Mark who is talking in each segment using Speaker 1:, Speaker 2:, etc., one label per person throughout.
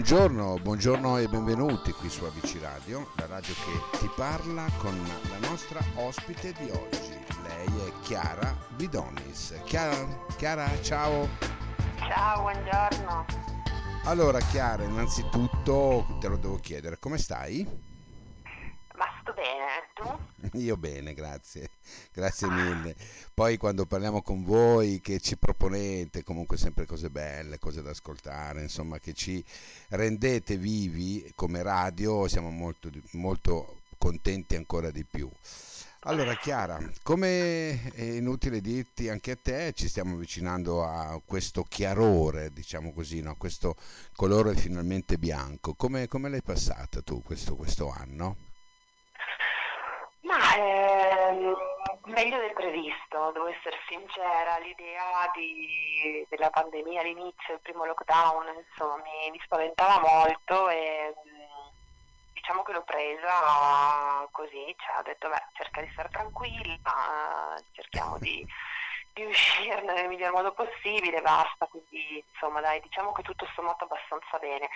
Speaker 1: Buongiorno, buongiorno e benvenuti qui su Amici Radio, la radio che ti parla con la nostra ospite di oggi. Lei è Chiara Bidonis. Chiara, Chiara ciao.
Speaker 2: Ciao, buongiorno.
Speaker 1: Allora Chiara, innanzitutto te lo devo chiedere, come stai?
Speaker 2: Tu?
Speaker 1: Io bene, grazie, grazie mille. Poi quando parliamo con voi che ci proponete comunque sempre cose belle, cose da ascoltare, insomma che ci rendete vivi come radio, siamo molto, molto contenti ancora di più. Allora Chiara, come è inutile dirti anche a te, ci stiamo avvicinando a questo chiarore, diciamo così, no? questo colore finalmente bianco. Come, come l'hai passata tu questo, questo anno?
Speaker 2: Ehm, meglio del previsto, devo essere sincera, l'idea di, della pandemia all'inizio, il primo lockdown, insomma, mi, mi spaventava molto e diciamo che l'ho presa così, cioè, ho detto beh, cerca di stare tranquilla, cerchiamo di, di uscirne nel miglior modo possibile, basta, quindi insomma dai, diciamo che tutto sommato abbastanza bene.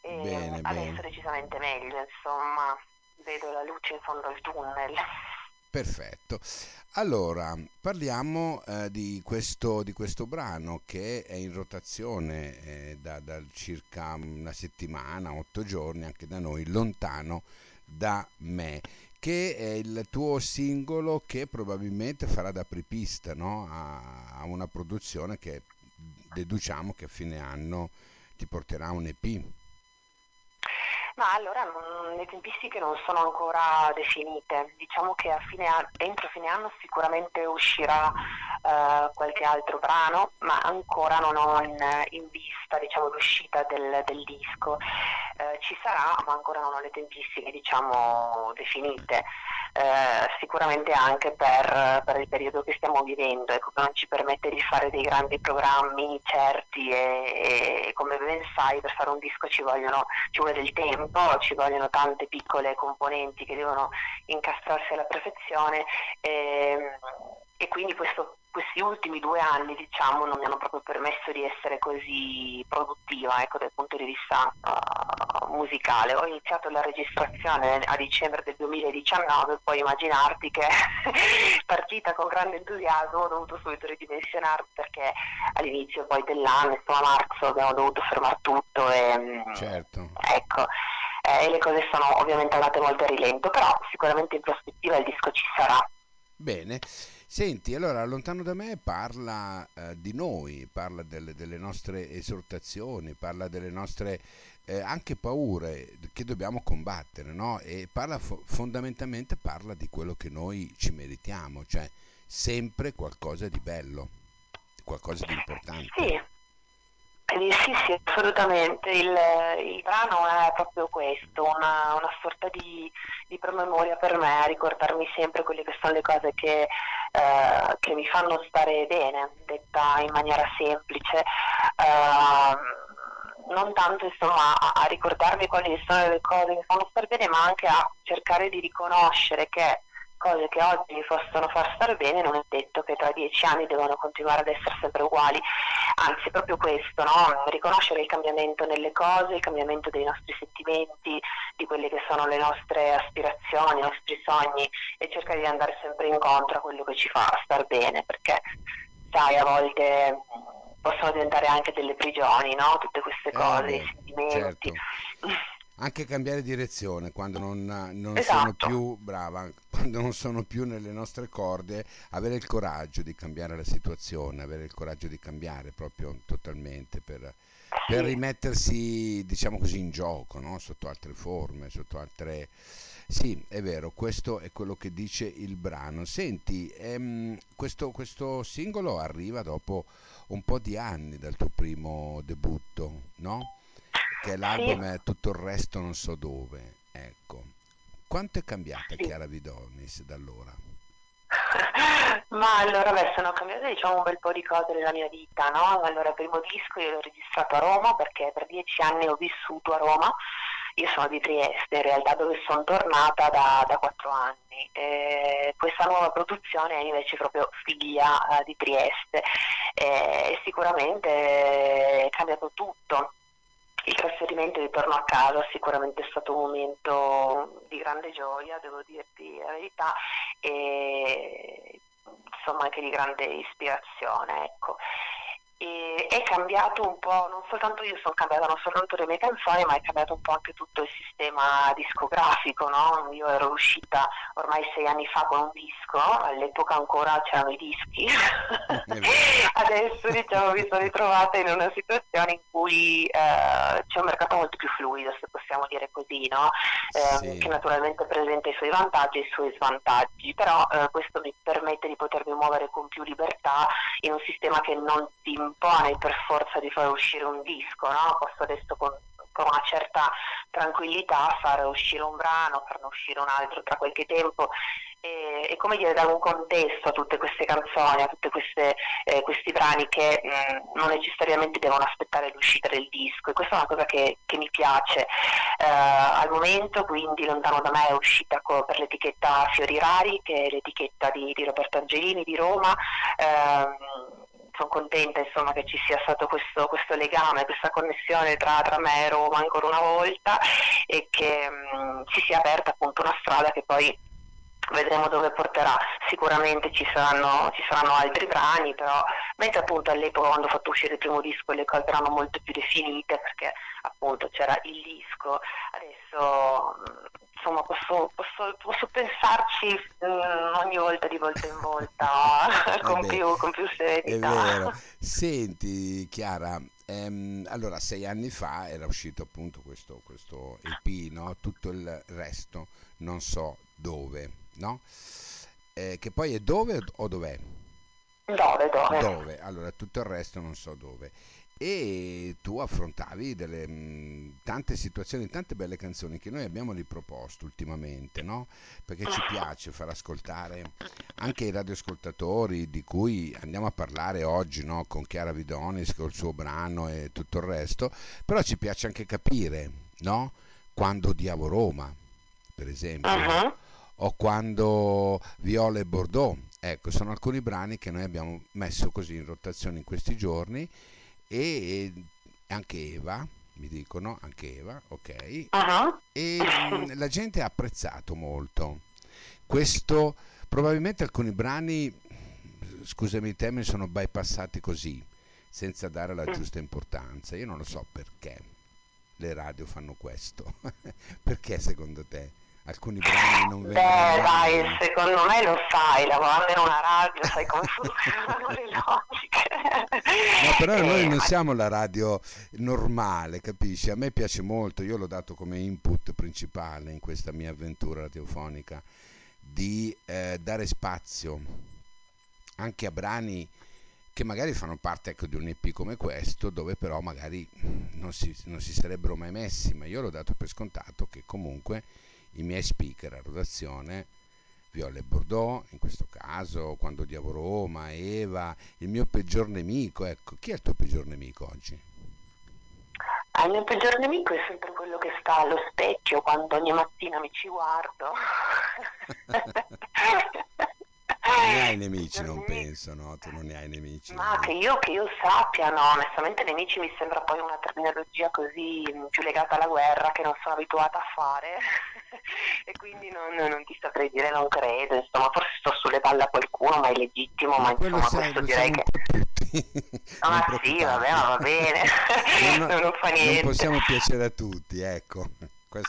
Speaker 2: E
Speaker 1: Bene,
Speaker 2: adesso
Speaker 1: bene.
Speaker 2: decisamente meglio, insomma, vedo la luce in fondo al tunnel.
Speaker 1: Perfetto. Allora, parliamo eh, di questo, di questo brano che è in rotazione eh, da, da circa una settimana, otto giorni, anche da noi, lontano da me, che è il tuo singolo che probabilmente farà da apripista no? a, a una produzione che deduciamo che a fine anno ti porterà un EP.
Speaker 2: Ma allora non- le tempistiche non sono ancora definite, diciamo che fine entro fine anno sicuramente uscirà eh, qualche altro brano, ma ancora non ho in, in vista diciamo, l'uscita del, del disco. Eh, ci sarà, ma ancora non ho le tempistiche diciamo, definite. Eh, sicuramente anche per, per il periodo che stiamo vivendo, ecco, che non ci permette di fare dei grandi programmi certi e, e come ben sai per fare un disco ci, vogliono, ci vuole del tempo, ci vogliono tante piccole componenti che devono incastrarsi alla perfezione e, e quindi questo- questi ultimi due anni diciamo non mi hanno proprio permesso di essere così produttiva ecco, dal punto di vista uh, musicale. Ho iniziato la registrazione a dicembre del 2019, puoi immaginarti che partita con grande entusiasmo ho dovuto subito ridimensionarmi perché all'inizio poi dell'anno, insomma a marzo, abbiamo dovuto fermare tutto e mm,
Speaker 1: Certo.
Speaker 2: ecco. eh, e le cose sono ovviamente andate molto a rilento, però sicuramente in prospettiva il disco ci sarà.
Speaker 1: Bene, senti, allora lontano da me parla eh, di noi, parla delle, delle nostre esortazioni, parla delle nostre eh, anche paure che dobbiamo combattere, no? E parla fo- fondamentalmente parla di quello che noi ci meritiamo, cioè sempre qualcosa di bello, qualcosa di importante.
Speaker 2: Sì, eh, sì, sì, assolutamente. Il, il brano è proprio questo, una, una sorta di, di promemoria per me, a ricordarmi sempre quelle che sono le cose che, eh, che mi fanno stare bene, detta in maniera semplice. Ehm, non tanto insomma a, a ricordarmi quali sono le cose che mi fanno stare bene, ma anche a cercare di riconoscere che cose che oggi mi possono far stare bene non è detto che tra dieci anni devono continuare ad essere sempre uguali, anzi proprio questo, no? riconoscere il cambiamento nelle cose, il cambiamento dei nostri sentimenti, di quelle che sono le nostre aspirazioni, i nostri sogni e cercare di andare sempre incontro a quello che ci fa star bene, perché sai a volte mh, possono diventare anche delle prigioni, no? tutte queste
Speaker 1: Eh,
Speaker 2: cose,
Speaker 1: beh,
Speaker 2: i sentimenti.
Speaker 1: certo. Anche cambiare direzione quando non, non sono
Speaker 2: Esatto.
Speaker 1: più brava, quando non sono più nelle nostre corde, avere il coraggio di cambiare la situazione, avere il coraggio di cambiare proprio totalmente per, per
Speaker 2: Sì.
Speaker 1: rimettersi, diciamo così, in gioco, no? Sotto altre forme, sotto altre... Sì, è vero, questo è quello che dice il brano. Senti, ehm, questo, questo singolo arriva dopo un po' di anni dal tuo primo debutto, no? Che l'album è Tutto il resto non so dove. Ecco. Quanto è cambiata
Speaker 2: Sì.
Speaker 1: Chiara Vidonis da allora?
Speaker 2: Ma allora beh, sono cambiate diciamo un bel po' di cose nella mia vita, no? Allora, il primo disco io l'ho registrato a Roma perché per dieci anni ho vissuto a Roma. Io sono di Trieste, in realtà dove sono tornata da, da quattro anni. E questa nuova produzione è invece proprio figlia eh, di Trieste e sicuramente è cambiato tutto. Il trasferimento momento di torno a casa sicuramente è stato un momento di grande gioia, devo dirti la verità, e insomma anche di grande ispirazione. Ecco e è cambiato un po', non soltanto io sono cambiata, non soltanto le mie canzoni, ma è cambiato un po' anche tutto il sistema discografico, no? Io ero uscita ormai sei anni fa con un disco, all'epoca ancora c'erano i dischi, adesso diciamo mi sono ritrovata in una situazione in cui eh, c'è un mercato molto più fluido, se possiamo dire così, no? eh, sì. che naturalmente presenta i suoi vantaggi e i suoi svantaggi, però eh, questo mi permette di potermi muovere con più libertà in un sistema che non ti impone per forza di fare uscire un disco, no? posso adesso con, con, una certa tranquillità fare uscire un brano, farne uscire un altro tra qualche tempo e, e come dire dare un contesto a tutte queste canzoni, a tutti eh, questi brani che mh, mm, non necessariamente devono aspettare l'uscita del disco e questa è una cosa che, che mi piace. Eh, al momento quindi lontano da me è uscita co- per l'etichetta Fiori Rari che è l'etichetta di, di Roberto Angelini di Roma. Eh, sono contenta insomma, che ci sia stato questo, questo legame, questa connessione tra, tra, me e Roma ancora una volta e che mh, mm, si sia aperta appunto una strada che poi vedremo dove porterà. Sicuramente ci saranno, ci saranno, altri brani, però mentre appunto all'epoca quando ho fatto uscire il primo disco le cose erano molto più definite perché appunto c'era il disco, adesso insomma posso, posso, posso pensarci mh, mm, ogni volta di volta in volta con, più, con, più, serenità.
Speaker 1: È vero. Senti Chiara, ehm, allora sei anni fa era uscito appunto questo, questo EP, no? tutto il resto non so dove, no? Eh, che poi è dove o dov'è?
Speaker 2: Dove, dove?
Speaker 1: Dove, allora tutto il resto non so dove e tu affrontavi delle, mh, tante situazioni, tante belle canzoni che noi abbiamo riproposto ultimamente, no? perché ci piace far ascoltare anche i radioascoltatori di cui andiamo a parlare oggi no? con Chiara Vidonis, col suo brano e tutto il resto, però ci piace anche capire no? quando odiavo Roma, per esempio, uh-huh. o quando Viola e Bordeaux. Ecco, sono alcuni brani che noi abbiamo messo così in rotazione in questi giorni e anche Eva, mi dicono, anche Eva, ok. Uh-huh. E mm, la gente ha apprezzato molto. Questo, probabilmente alcuni brani, scusami i temi, sono bypassati così, senza dare la mm. giusta importanza. Io non lo so perché le radio fanno questo. perché secondo te? alcuni brani non vengono.
Speaker 2: Beh, dai, secondo me lo sai, lavorando in una radio, sai come funzionano le logiche.
Speaker 1: No, però noi eh, non siamo la radio normale, capisci? A me piace molto, io l'ho dato come input principale in questa mia avventura radiofonica, di eh, dare spazio anche a brani che magari fanno parte ecco, di un EP come questo, dove però magari non si, non si sarebbero mai messi, ma io l'ho dato per scontato che comunque i miei speaker a rotazione, Viola e Bordeaux, in questo caso, quando odiavo Roma, Eva, il mio peggior nemico, ecco, chi è il tuo peggior nemico oggi?
Speaker 2: Ah, il mio peggior nemico è sempre quello che sta allo specchio quando ogni mattina mi ci guardo.
Speaker 1: Non ne hai nemici, non penso, no? Tu non ne hai nemici.
Speaker 2: Ma no? che, io, che io sappia, no, onestamente nemici mi sembra poi una terminologia così mm, più legata alla guerra che non sono abituata a fare e quindi non, non, ti saprei dire, non credo, insomma, forse sto sulle palle a qualcuno, ma è legittimo, ma, ma insomma sai, questo direi che... Ah sì, vabbè, va bene, non, non, non fa niente.
Speaker 1: Non possiamo piacere a tutti, ecco.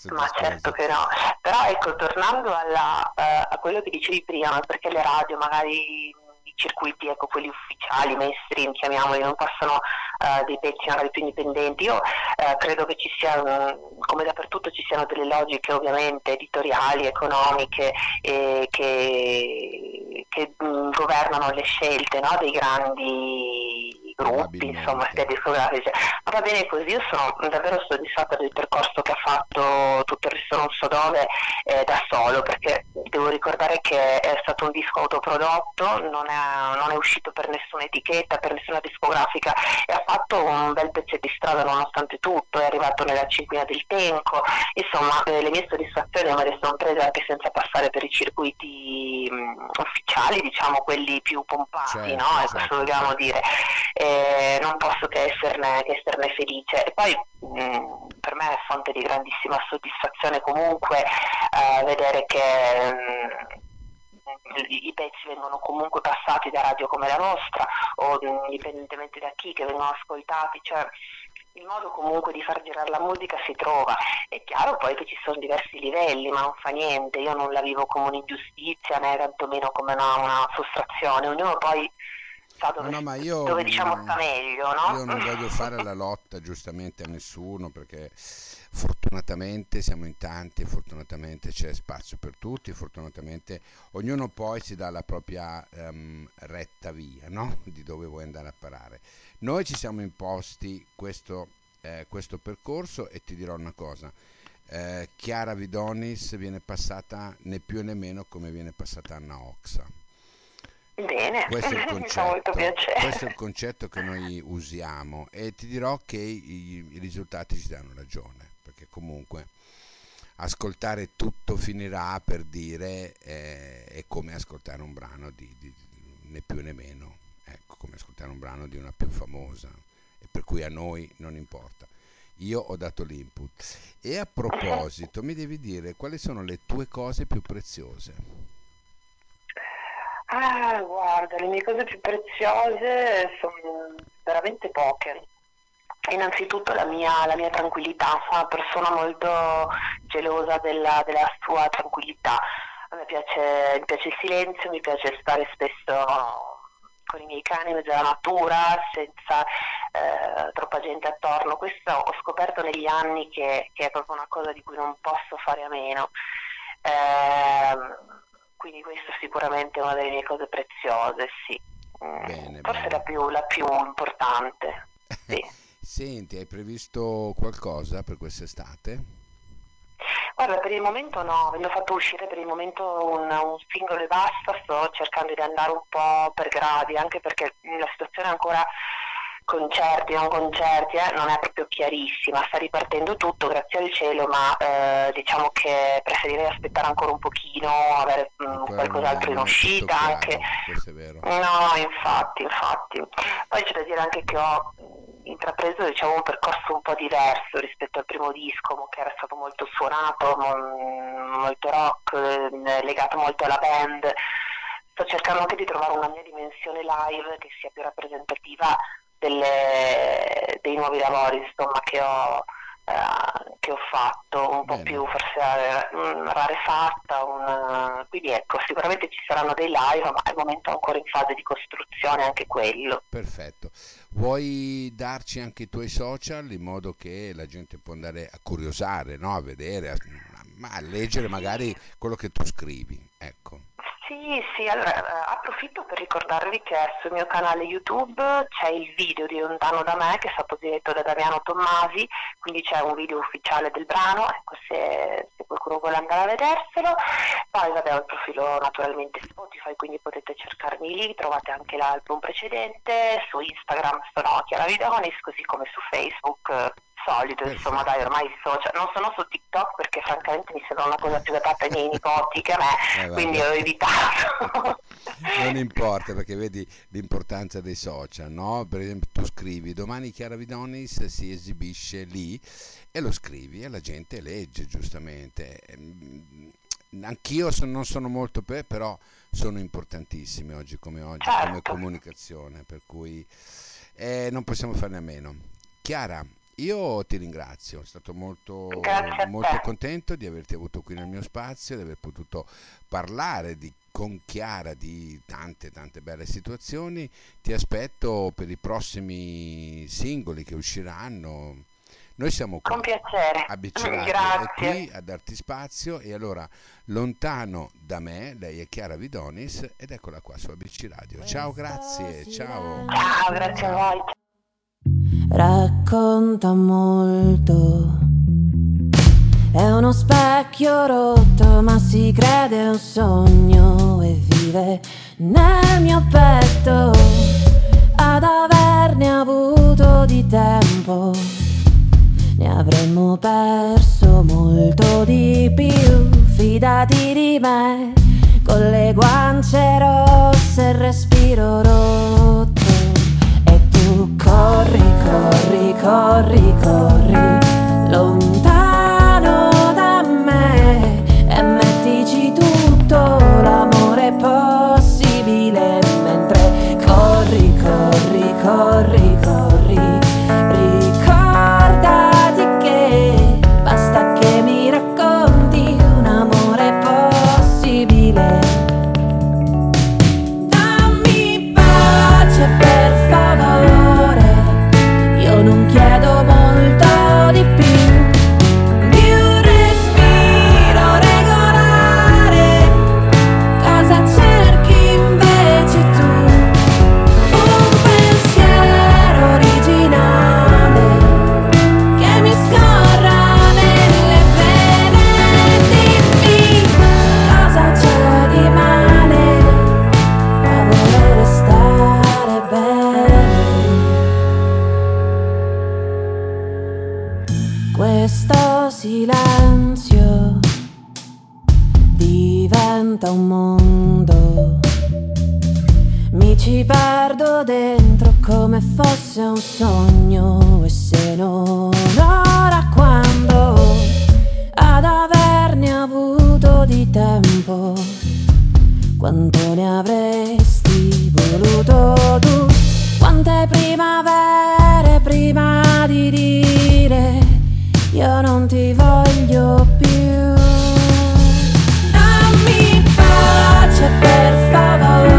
Speaker 2: Ma certo che no, però ecco, tornando alla, uh, a quello che dicevi prima, perché le radio magari circuiti, ecco, quelli ufficiali, mainstream, chiamiamoli, non passano uh, dei pezzi magari più indipendenti. Io uh, credo che ci siano, come dappertutto, ci siano delle logiche ovviamente editoriali, economiche, eh, che, che mh, governano le scelte no, dei grandi gruppi, insomma, sia discografici. Ma va bene così, io sono davvero soddisfatta del percorso che ha fatto tutto il resto non so dove eh, da solo, perché devo ricordare che è stato un disco autoprodotto, non è, non è uscito per nessuna etichetta, per nessuna discografica e ha fatto un bel pezzetto di strada nonostante tutto, è arrivato nella cinquina del tempo, insomma eh, le mie soddisfazioni me le sono prese anche senza passare per i circuiti mh, ufficiali, diciamo quelli più pompati, certo, no? E certo. questo dobbiamo dire. Eh, non posso che esserne, che esserne esserne felice. E poi mh, mm, per me è fonte di grandissima soddisfazione comunque eh, vedere che mh, mm, i pezzi vengono comunque passati da radio come la nostra o mh, indipendentemente da chi che vengono ascoltati, cioè il modo comunque di far girare la musica si trova. È chiaro poi che ci sono diversi livelli, ma non fa niente, io non la vivo come un'ingiustizia né tantomeno come una, una frustrazione, ognuno poi sa dove, no, no, io, dove diciamo sta meglio. No?
Speaker 1: Io non voglio fare la lotta giustamente a nessuno perché fortunatamente siamo in tanti, fortunatamente c'è spazio per tutti, fortunatamente ognuno poi si dà la propria um, retta via no? di dove vuoi andare a parare. Noi ci siamo imposti questo, eh, questo percorso e ti dirò una cosa. Eh, Chiara Vidonis viene passata né più né meno come viene passata Anna Oxa.
Speaker 2: Bene,
Speaker 1: questo è, concetto, questo è il concetto che noi usiamo e ti dirò che i, i risultati ci danno ragione, perché comunque ascoltare tutto finirà per dire eh, è come ascoltare un brano di, di, di né più né meno ecco, come ascoltare un brano di una più famosa, e per cui a noi non importa. Io ho dato l'input. E a proposito, mi devi dire quali sono le tue cose più preziose?
Speaker 2: Ah, guarda, le mie cose più preziose sono veramente poche. Innanzitutto la mia, la mia tranquillità, sono una persona molto gelosa della, della sua tranquillità. A me piace, mi piace il silenzio, mi piace stare spesso con i miei cani mezzo alla natura, senza eh, troppa gente attorno. Questo ho scoperto negli anni che, che, è proprio una cosa di cui non posso fare a meno. Eh, quindi questo sicuramente è una delle mie cose preziose, sì. Mm, bene, Forse bene. La, più, la più importante. Sì.
Speaker 1: Senti, hai previsto qualcosa per quest'estate?
Speaker 2: Guarda, per il momento no, avendo fatto uscire per il momento un, un, singolo e basta, sto cercando di andare un po' per gradi, anche perché la situazione è ancora concerti, non concerti, eh, non è proprio chiarissima, sta ripartendo tutto, grazie al cielo, ma eh, diciamo che preferirei aspettare ancora un pochino, avere mh, mm, qualcos'altro in uscita
Speaker 1: chiaro,
Speaker 2: anche. No, infatti, infatti. Poi c'è da dire anche che ho intrapreso diciamo, un percorso un po' diverso rispetto al primo disco, che era stato molto suonato, molto rock, eh, legato molto alla band. Sto cercando anche di trovare una mia dimensione live che sia più rappresentativa delle, dei nuovi lavori insomma, che ho eh, che ho fatto, un po' Bene. più forse mm, rarefatta, un, quindi ecco, sicuramente ci saranno dei live, ma al momento ancora in fase di costruzione anche quello.
Speaker 1: Perfetto. Vuoi darci anche i tuoi social in modo che la gente può andare a curiosare, no? a vedere, a, a leggere magari quello che tu scrivi? Ecco.
Speaker 2: Sì, sì, allora eh, approfitto per ricordarvi che sul mio canale YouTube c'è il video di Lontano da me che è stato diretto da Damiano Tommasi, quindi c'è un video ufficiale del brano, ecco se, se qualcuno vuole andare a vederselo. Poi vabbè ho il profilo naturalmente Spotify, quindi potete cercarmi lì, trovate anche l'album precedente, su Instagram sono Chiara Vidonis, così come su Facebook solito, insomma, dai, ormai i social. Non sono su TikTok perché francamente mi sembra una cosa più adatta ai miei nipoti che a me, eh, quindi ho evitato.
Speaker 1: non importa perché vedi l'importanza dei social, no? Per esempio tu scrivi domani Chiara Vidonis si esibisce lì e lo scrivi e la gente legge giustamente. Ehm, anch'io non sono molto per, però sono importantissime oggi come oggi certo. come comunicazione, per cui eh, non possiamo farne a meno. Chiara, io ti ringrazio, sono stato molto, molto contento di averti avuto qui nel mio spazio, di aver potuto parlare di, con Chiara di tante tante belle situazioni. Ti aspetto per i prossimi singoli che usciranno. Noi siamo
Speaker 2: qui. A
Speaker 1: Bicci qui a darti spazio. E allora lontano da me, lei è Chiara Vidonis ed eccola qua su ABC Radio. Ciao, grazie, ciao.
Speaker 2: Ciao, grazie a voi
Speaker 3: racconta molto. È uno specchio rotto, ma si crede un sogno e vive nel mio petto ad averne avuto di tempo. Ne avremmo perso molto di più, fidati di me, con le guance rosse e respiro rotto. Corri, corri, corri, corri, lontano ci perdo dentro come fosse un sogno. E se non ora quando? Ad averne avuto di tempo. Quanto ne avresti voluto tu? Quante primavere prima di dire io non ti voglio più dammi pace per favore.